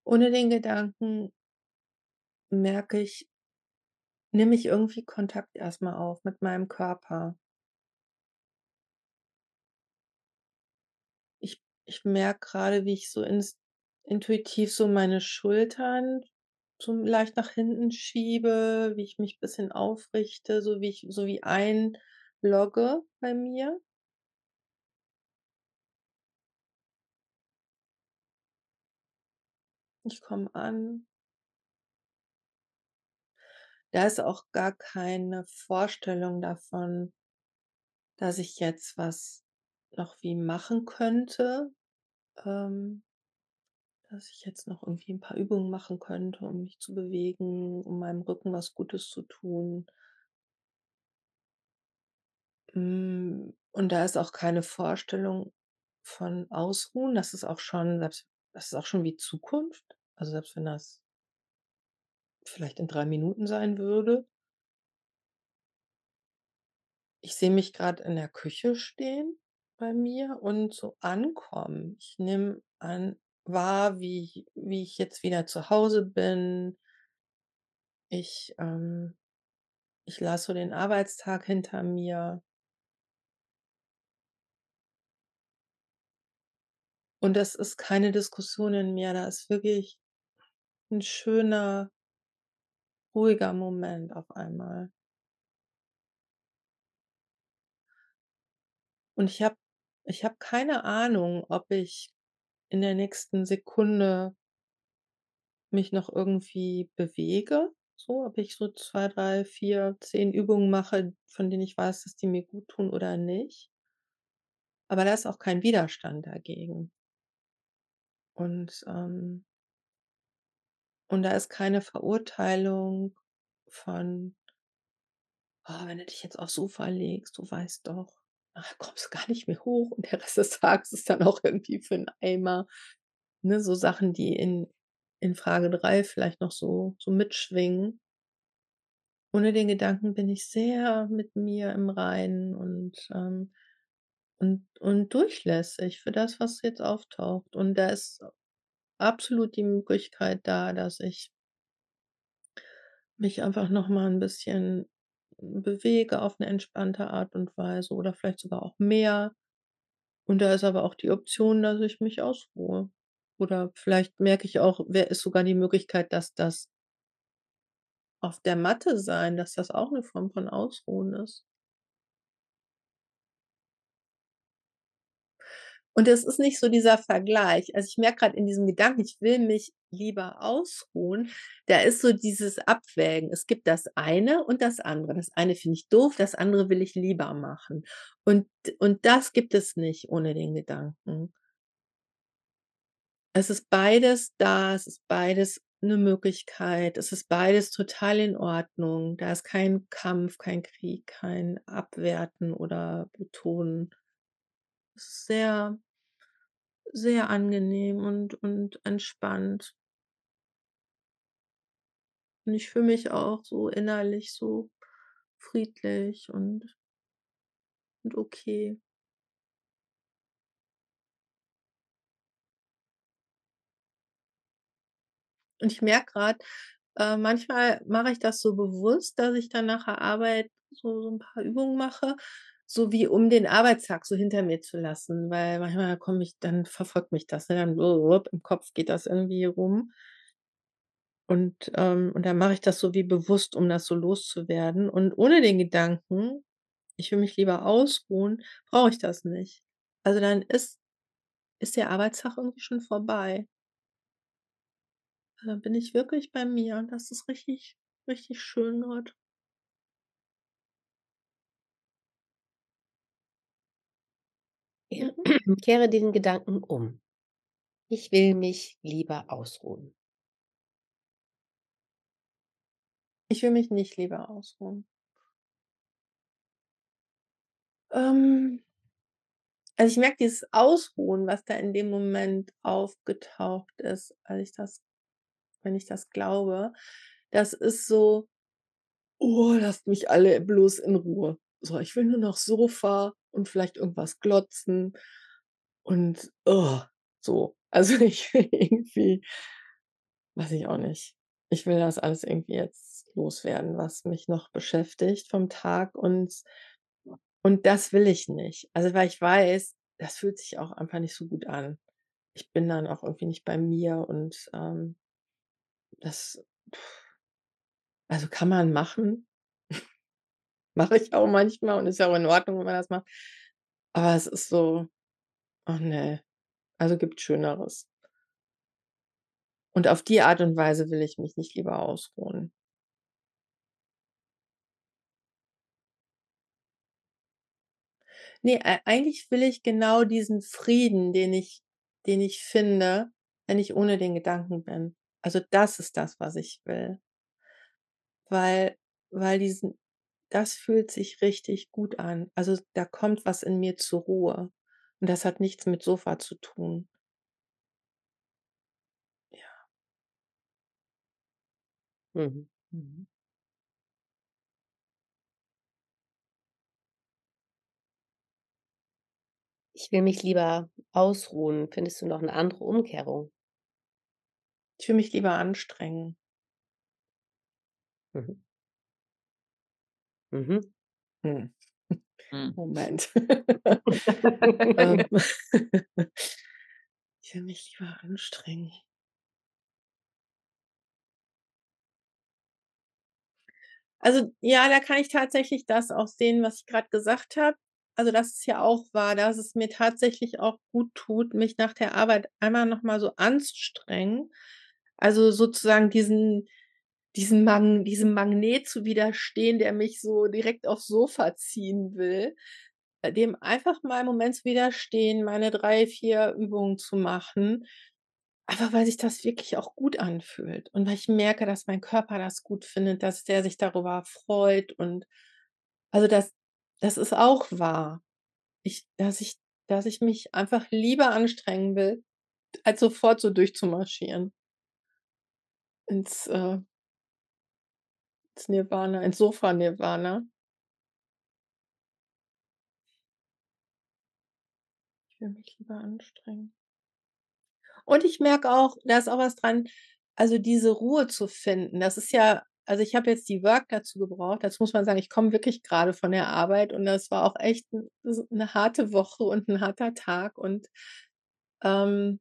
Ohne den Gedanken merke ich nehme ich irgendwie Kontakt erst mal auf mit meinem Körper. Ich ich merke grade, wie ich so ins intuitiv so meine Schultern so leicht nach hinten schiebe, wie ich mich bisschen aufrichte, so wie ich so wie einlogge bei mir. Ich komme an. Da ist auch gar keine Vorstellung davon dass ich jetzt was noch wie machen könnte, ähm dass ich jetzt noch irgendwie 'n paar Übungen machen könnte, um mich zu bewegen, um meinem Rücken was Gutes zu tun. Hm, und da ist auch keine Vorstellung von Ausruhen. Das ist auch schon selbst das ist auch schon wie Zukunft. Also, selbst wenn das vielleicht in 3 Minuten sein würde. Ich sehe mich grad in der Küche stehen bei mir und so ankommen. Ich nehme an wahr, wie wie ich jetzt wieder zu Hause bin. Ich, ähm ich lasse so den Arbeitstag hinter mir. Und das ist keine Diskussion in mir. Da ist wirklich 'n schöner ruhiger Moment auf einmal. Und ich habe ich habe keine Ahnung, ob ich in der nächsten Sekunde mich noch irgendwie bewege, so, ob ich so 2, 3, 4, 10 Übungen mache, von denen ich weiß, dass die mir guttun oder nicht. Aber da ist auch kein Widerstand dagegen. Und, ähm und da ist keine Verurteilung von oh, wenn du dich jetzt aufs Sofa legst, du weißt doch, ach, kommst du gar nicht mehr hoch und der Rest des Tages ist dann auch irgendwie für einen Eimer. Ne, so Sachen, die in, in Frage 3 vielleicht noch so, so mitschwingen. Ohne den Gedanken bin ich sehr mit mir im Reinen und, ähm, und, und durchlässig für das, was jetzt auftaucht. Und da ist absolut die Möglichkeit da, dass ich mich einfach noch mal ein bisschen bewege auf eine entspannte Art und Weise oder vielleicht sogar auch mehr. Und da ist aber auch die Option, dass ich mich ausruhe. Oder vielleicht merke ich auch, wer ist sogar die Möglichkeit, dass das auf der Matte sein, dass das auch eine Form von Ausruhen ist. Und es ist nicht so dieser Vergleich. Also, ich merke gerade in diesem Gedanken, ich will mich lieber ausruhen, da ist so dieses Abwägen. Es gibt das eine und das andere. Das eine finde ich doof, das andere will ich lieber machen. Und und das gibt es nicht ohne den Gedanken. Es ist beides da, es ist beides eine Möglichkeit, es ist beides total in Ordnung. Da ist kein Kampf, kein Krieg, kein Abwerten oder Betonen. Sehr sehr angenehm und und entspannt. Und ich fühle mich auch so innerlich so friedlich und und okay. Und ich merke grad, äh, manchmal mache ich das so bewusst, dass ich dann nach der Arbeit so so 'n paar Übungen mache, so wie um den Arbeitstag so hinter mir zu lassen, weil manchmal komme ich dann verfolgt mich das, ne, dann im Kopf geht das irgendwie rum. Und, ähm und dann mache ich das so wie bewusst, um das so loszuwerden. Und ohne den Gedanken, ich will mich lieber ausruhen, brauche ich das nicht. Also, dann ist ist der Arbeitstag irgendwie schon vorbei. Dann bin ich wirklich bei mir und das ist richtig richtig schön grad. *clears throat* Kehre kehre den Gedanken um. Ich will mich lieber ausruhen. Ich will mich nicht lieber ausruhen. Ähm, also, ich merke dieses Ausruhen, was da in dem Moment aufgetaucht ist, als ich das wenn ich das glaube, das ist so: „Oh, lasst mich alle bloß in Ruhe. So, ich will nur noch Sofa und vielleicht irgendwas glotzen und, oh, so.“ *laughs* Also, ich will irgendwie weiß ich auch nicht. Ich will das alles irgendwie jetzt loswerden, was mich noch beschäftigt vom Tag und und das will ich nicht. Also, weil ich weiß, das fühlt sich auch einfach nicht so gut an. Ich bin dann auch irgendwie nicht bei mir und, ähm, das also, kann man machen. Mache ich auch manchmal und ist ja auch in Ordnung, wenn man das macht. Aber es ist so: „Ach ne, also, gibt Schöneres.“ Und auf die Art und Weise will ich mich nicht lieber ausruhen. Ne, ei eigentlich will ich genau diesen Frieden, den ich den ich finde, wenn ich ohne den Gedanken bin. Also, das ist das, was ich will. Weil weil diesen das fühlt sich richtig gut an. Also, da kommt was in mir zur Ruhe und das hat nichts mit Sofa zu tun. Ja. Mhm. Mhm. Ich will mich lieber ausruhen. Findest du noch 'ne andere Umkehrung? Ich will mich lieber anstrengen. Mhm. Mhm. Hm. Mhm. *laughs* Moment. *laughs* Ähm. *laughs* Ich will mich lieber anstrengen. Also, ja, da kann ich tatsächlich das auch sehen, was ich grad gesagt habe. Also, das ist ja auch wahr, dass es mir tatsächlich auch gut tut, mich nach der Arbeit einmal noch mal so anzustrengen. Also, sozusagen diesen diesen Mag diesem Magnet zu widerstehen, der mich so direkt aufs Sofa ziehen will, äh, dem einfach mal im Moment zu widerstehen, meine 3, 4 Übungen zu machen, einfach weil sich das wirklich auch gut anfühlt und weil ich merke, dass mein Körper das gut findet, dass der sich darüber freut und Also das, das ist auch wahr. Ich, dass ich, dass ich mich einfach lieber anstrengen will, als sofort so durchzumarschieren. Ins, äh, ins Nirvana, ins Sofa-Nirvana. Ich will mich lieber anstrengen. Und ich merke auch, da ist auch was dran, also diese Ruhe zu finden. Das ist ja, also ich habe jetzt die Work dazu gebraucht. Dazu muss man sagen, ich komme wirklich gerade von der Arbeit und das war auch echt eine harte Woche und ein harter Tag. Und, ähm,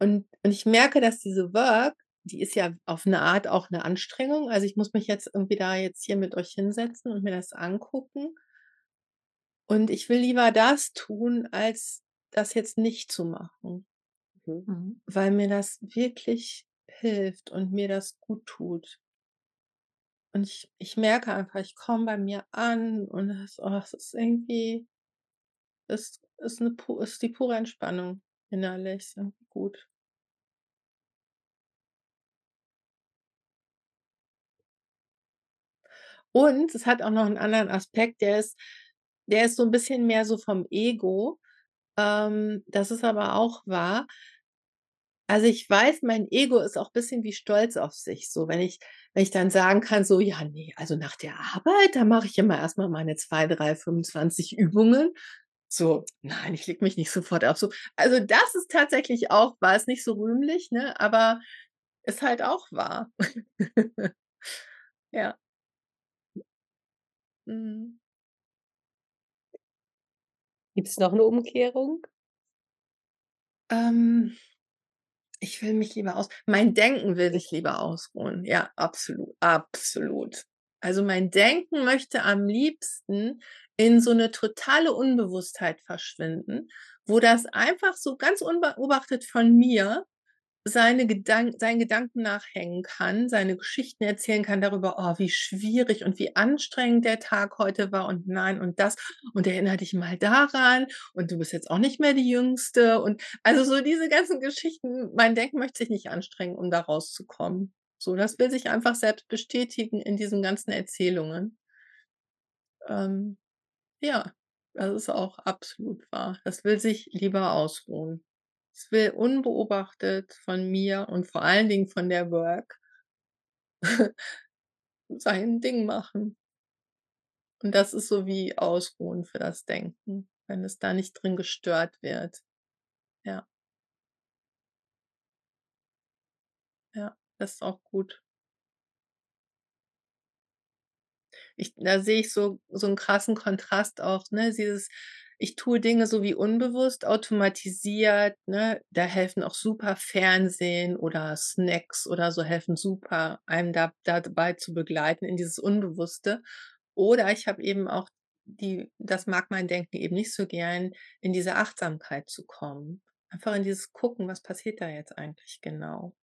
und, und ich merke, dass diese Work, die ist ja auf eine Art auch eine Anstrengung. Also ich muss mich jetzt irgendwie da jetzt hier mit euch hinsetzen und mir das angucken. Und ich will lieber das tun, als das jetzt nicht zu machen, Mhm. Mhm. weil mir das wirklich hilft und mir das gut tut. Und ich, ich merke einfach, ich komme bei mir an und das, oh, es ist irgendwie, das ist, eine, ist die pure Entspannung innerlich, ist irgendwie gut. Und es hat auch noch einen anderen Aspekt, der ist, der ist so ein bisschen mehr so vom Ego. Ähm, das ist aber auch wahr. Also ich weiß, mein Ego ist auch ein bisschen wie stolz auf sich. So, wenn ich, wenn ich dann sagen kann, so, ja, nee, also nach der Arbeit, da mache ich immer erstmal meine 2, 3, 25 Übungen. So, nein, ich leg mich nicht sofort auf. So, also das ist tatsächlich auch wahr, ist nicht so rühmlich, ne, aber ist halt auch wahr. *laughs* Ja. Mhm. Gibt es noch eine Umkehrung? Ähm, ich will mich lieber aus mein Denken will sich lieber ausruhen. Ja, absolut, absolut. Also mein Denken möchte am liebsten in so eine totale Unbewusstheit verschwinden, wo das einfach so ganz unbeobachtet von mir seine Gedank seinen Gedanken nachhängen kann, seine Geschichten erzählen kann darüber, oh, wie schwierig und wie anstrengend der Tag heute war und nein und das und erinnere dich mal daran und du bist jetzt auch nicht mehr die Jüngste und also so diese ganzen Geschichten, mein Denken möchte sich nicht anstrengen, um da rauszukommen. So, das will sich einfach selbst bestätigen in diesen ganzen Erzählungen. Ähm, ja, das ist auch absolut wahr. Das will sich lieber ausruhen. Es will unbeobachtet von mir und vor allen Dingen von der Work *laughs* sein Ding machen. Und das ist so wie Ausruhen für das Denken, wenn es da nicht drin gestört wird. Ja, ja, das ist auch gut. Ich da sehe ich so so 'n krassen Kontrast auch, ne? Dieses ich tue Dinge so wie unbewusst, automatisiert, ne? Da helfen auch super Fernsehen oder Snacks oder so helfen super, einem da dabei zu begleiten in dieses Unbewusste. Oder ich habe eben auch die das mag mein Denken eben nicht so gern, in diese Achtsamkeit zu kommen. Einfach in dieses Gucken, was passiert da jetzt eigentlich genau?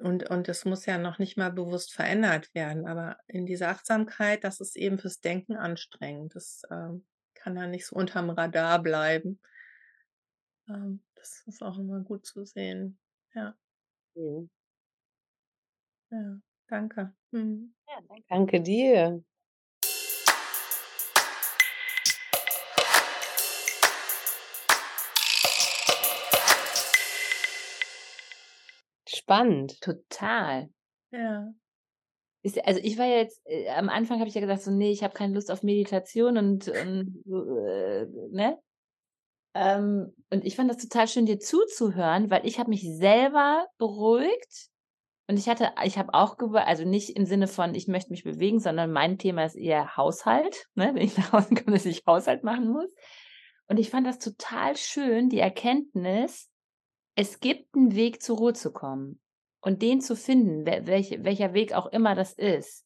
Und und es muss ja noch nicht mal bewusst verändert werden, aber in dieser Achtsamkeit, das ist eben fürs Denken anstrengend. Das, ähm, kann ja nicht so unterm Radar bleiben. Ähm, das ist auch immer gut zu sehen. Ja, Mhm. ja, danke. Mhm. Ja, danke. Danke dir. Spannend. Total. Ja. Ist, also ich war jetzt, äh, am Anfang habe ich ja gesagt, so, nee, ich habe keine Lust auf Meditation und, und äh, ne? Ähm, und ich fand das total schön, dir zuzuhören, weil ich habe mich selber beruhigt und ich hatte, ich habe auch, also nicht im Sinne von, ich möchte mich bewegen, sondern mein Thema ist eher Haushalt, ne? wenn ich *laughs* nach Hause komme, dass ich Haushalt machen muss. Und ich fand das total schön, die Erkenntnis, es gibt einen Weg zur Ruhe zu kommen und den zu finden, welch, welcher Weg auch immer das ist.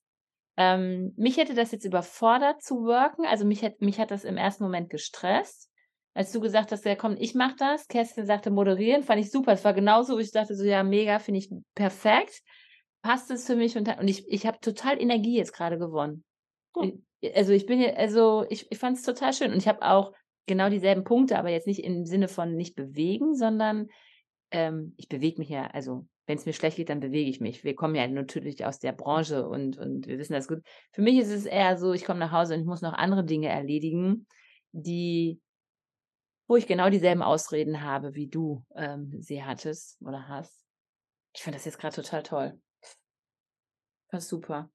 Ähm, mich hätte das jetzt überfordert zu worken, also mich hat, mich hat das im ersten Moment gestresst. Als du gesagt hast, ja komm, ich mach das, Kerstin sagte moderieren, fand ich super. Es war genauso, wo ich dachte so, ja mega, finde ich perfekt. Passt es für mich und, und ich, ich habe total Energie jetzt gerade gewonnen. Hm. Also ich bin, also ich, ich fand es total schön und ich habe auch genau dieselben Punkte, aber jetzt nicht im Sinne von nicht bewegen, sondern ähm, ich bewege mich ja, also wenn es mir schlecht geht, dann bewege ich mich. Wir kommen ja natürlich aus der Branche und, und wir wissen das gut. Für mich ist es eher so, ich komme nach Hause und ich muss noch andere Dinge erledigen, die, wo ich genau dieselben Ausreden habe, wie du ähm, sie hattest oder hast. Ich finde das jetzt gerade total toll. Das super.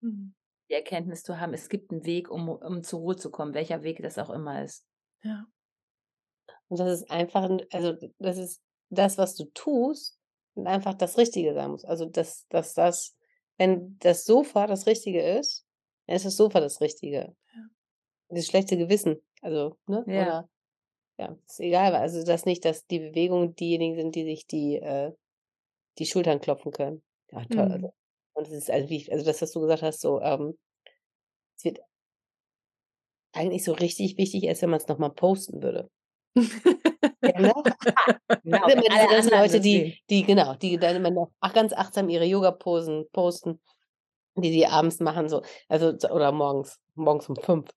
Mhm. Die Erkenntnis zu haben, es gibt einen Weg, um, um zur Ruhe zu kommen, welcher Weg das auch immer ist. Ja. Und das ist einfach, also das ist das, was du tust, einfach das Richtige sein muss. Also, dass, dass das, wenn das Sofa das Richtige ist, dann ist das Sofa das Richtige. Ja. Das schlechte Gewissen, also, ne? Ja. Oder, ja, ist egal, also das nicht, dass die Bewegungen diejenigen sind, die sich die, äh, die Schultern klopfen können. Ja, toll. Mhm. Also, und es ist, also wie, also das, was du gesagt hast, so, ähm, es wird eigentlich so richtig wichtig, erst wenn man es nochmal posten würde. *laughs* Ne? *laughs* genau, immer diese ganzen Leute, die, die, genau, die dann immer noch ach, ganz achtsam ihre Yoga-Posen posten, die sie abends machen, so, also, oder morgens, morgens um fünf.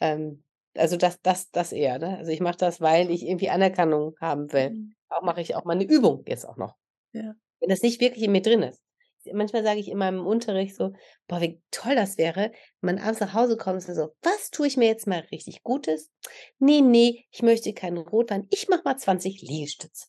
Ähm, also das, das, das eher, ne? Also ich mache das, weil ich irgendwie Anerkennung haben will. Mhm. Auch mache ich auch mal eine Übung jetzt auch noch. Ja. Wenn das nicht wirklich in mir drin ist manchmal sage ich in meinem Unterricht so, boah, wie toll das wäre, wenn man abends nach Hause kommt und so, was tue ich mir jetzt mal richtig Gutes? Nee, nee, ich möchte keinen Rotwein, ich mache mal 20 Liegestütze.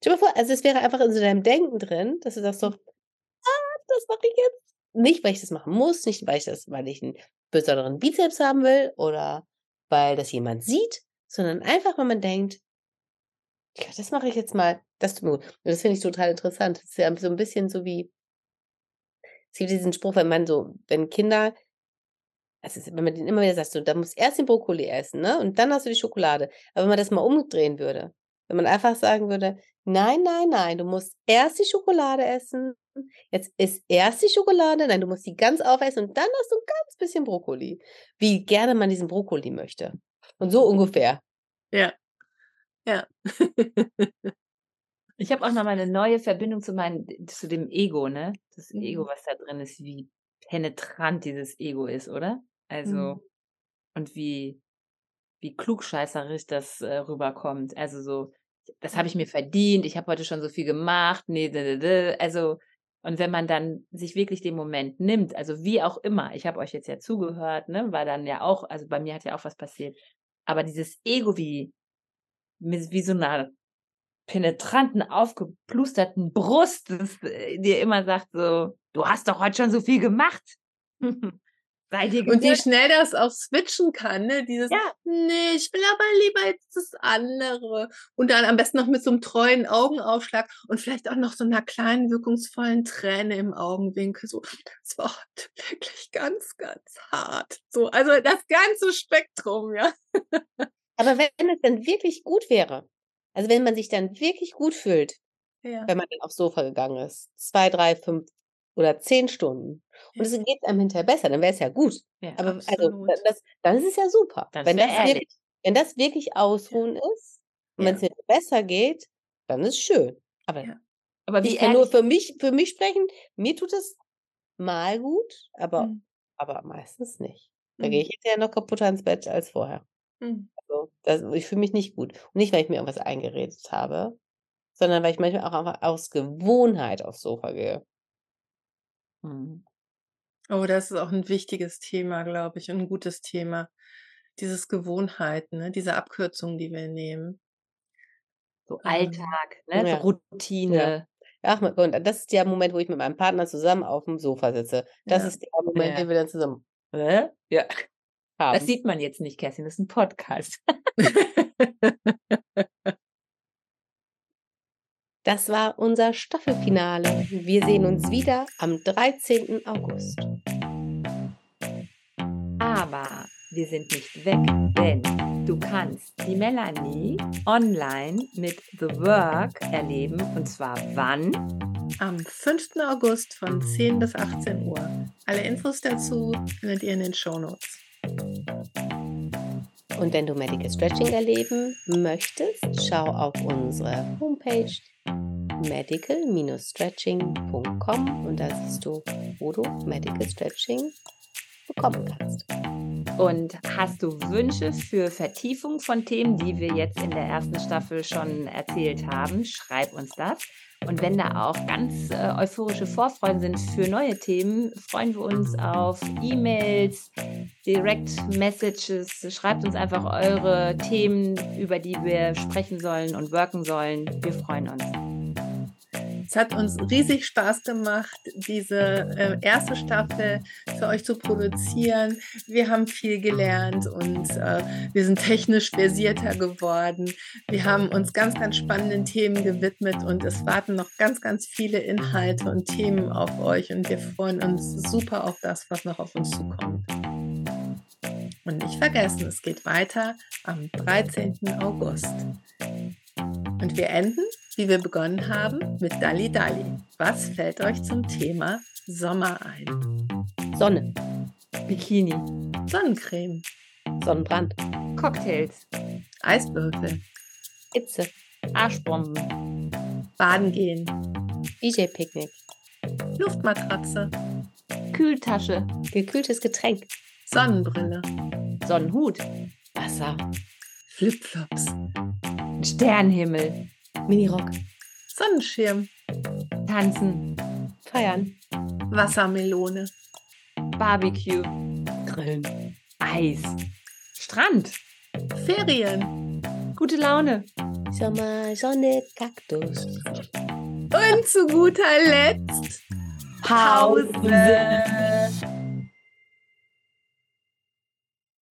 Stell dir mal vor, also es wäre einfach in so deinem Denken drin, dass du sagst so, ah, das mache ich jetzt. Nicht, weil ich das machen muss, nicht, weil ich das, weil ich einen besonderen Bizeps haben will oder weil das jemand sieht, sondern einfach, weil man denkt, ja, das mache ich jetzt mal. Das das finde ich total interessant. Das ist ja so ein bisschen so wie, es gibt diesen Spruch, wenn man so, wenn Kinder, also wenn man den immer wieder sagt, so, da muss erst den Brokkoli essen, ne? Und dann hast du die Schokolade. Aber wenn man das mal umdrehen würde, wenn man einfach sagen würde, nein, nein, nein, du musst erst die Schokolade essen, jetzt isst erst die Schokolade, nein, du musst die ganz aufessen und dann hast du ein ganz bisschen Brokkoli. Wie gerne man diesen Brokkoli möchte. Und so ungefähr. Ja. Ja. ich habe auch noch mal eine neue Verbindung zu meinem, zu dem Ego, ne? Das Ego, mhm. was da drin ist, wie penetrant dieses Ego ist, oder? Also, mhm. und wie, wie klugscheißerisch das äh, rüberkommt. Also so, das habe ich mir verdient, ich habe heute schon so viel gemacht, nee, also, und wenn man dann sich wirklich den Moment nimmt, also wie auch immer, ich habe euch jetzt ja zugehört, ne, weil dann ja auch, also bei mir hat ja auch was passiert, aber dieses Ego, wie, mit wie so einer penetranten, aufgeplusterten Brust, das äh, dir immer sagt so, du hast doch heute schon so viel gemacht. *laughs* Und wie schnell das auch switchen kann, ne? Dieses, ja. nee, ich will aber lieber jetzt das andere. Und dann am besten noch mit so einem treuen Augenaufschlag und vielleicht auch noch so einer kleinen, wirkungsvollen Träne im Augenwinkel. So, das war heute wirklich ganz, ganz hart. So, also das ganze Spektrum, ja. *laughs* Aber wenn es dann wirklich gut wäre, also wenn man sich dann wirklich gut fühlt, ja. wenn man dann aufs Sofa gegangen ist, zwei, drei, fünf oder zehn Stunden, und es geht einem hinterher besser, dann wäre es ja gut. Ja, Aber also, das, dann ist es ja super. Das wenn, das wirklich, wenn das wirklich Ausruhen ja. ist und wenn es mir besser geht, dann ist es schön. Aber, aber ich kann nur für mich, für mich sprechen, mir tut es mal gut, aber, mhm. aber meistens nicht. Da mhm. gehe ich ja noch kaputter ins Bett als vorher. Mhm. Also, das, ich fühle mich nicht gut. Und nicht, weil ich mir irgendwas eingeredet habe, sondern weil ich manchmal auch einfach aus Gewohnheit aufs Sofa gehe. Mhm. Oh, das ist auch ein wichtiges Thema, glaube ich, und ein gutes Thema. Dieses Gewohnheiten, ne? diese Abkürzungen, die wir nehmen. So ähm, Alltag, ne? Ja. So Routine. Ja. Ach, und das ist der Moment, wo ich mit meinem Partner zusammen auf dem Sofa sitze. Das ja. ist der Moment, ja. den wir dann zusammen. Äh? Ja haben. Das sieht man jetzt nicht, Kerstin, das ist ein Podcast. *laughs* das war unser Staffelfinale. Wir sehen uns wieder am 13. August. Aber wir sind nicht weg, denn du kannst die Melanie online mit The Work erleben. Und zwar wann? Am 5. August von 10 bis 18 Uhr. Alle Infos dazu findet ihr in den Show Notes. Und wenn du Medical Stretching erleben möchtest, schau auf unsere Homepage medical-stretching.com und da siehst du, wo du Medical Stretching bekommen kannst. Und hast du Wünsche für Vertiefung von Themen, die wir jetzt in der ersten Staffel schon erzählt haben? Schreib uns das. Und wenn da auch ganz äh, euphorische Vorfreude sind für neue Themen, freuen wir uns auf E-Mails, Direct Messages. Schreibt uns einfach eure Themen, über die wir sprechen sollen und worken sollen. Wir freuen uns. Es hat uns riesig Spaß gemacht, diese äh, erste Staffel für euch zu produzieren. Wir haben viel gelernt und äh, wir sind technisch versierter geworden. Wir haben uns ganz, ganz spannenden Themen gewidmet und es warten noch ganz, ganz viele Inhalte und Themen auf euch und wir freuen uns super auf das, was noch auf uns zukommt. Und nicht vergessen, es geht weiter am 13. August. Und wir enden, wie wir begonnen haben, mit Dali Dali. Was fällt euch zum Thema Sommer ein? Sonne, Bikini, Sonnencreme, Sonnenbrand, Cocktails, Eiswürfel, Hitze, Arschbomben, Baden gehen, DJ-Picknick, Luftmatratze, Kühltasche, gekühltes Getränk, Sonnenbrille, Sonnenhut, Wasser, Flipflops, Sternhimmel, Minirock, Sonnenschirm, Tanzen, Feiern, Wassermelone, Barbecue, Grillen, Eis, Strand, Ferien. Gute Laune. Sommer, Sonne, Kaktus. und zu guter Letzt Pause.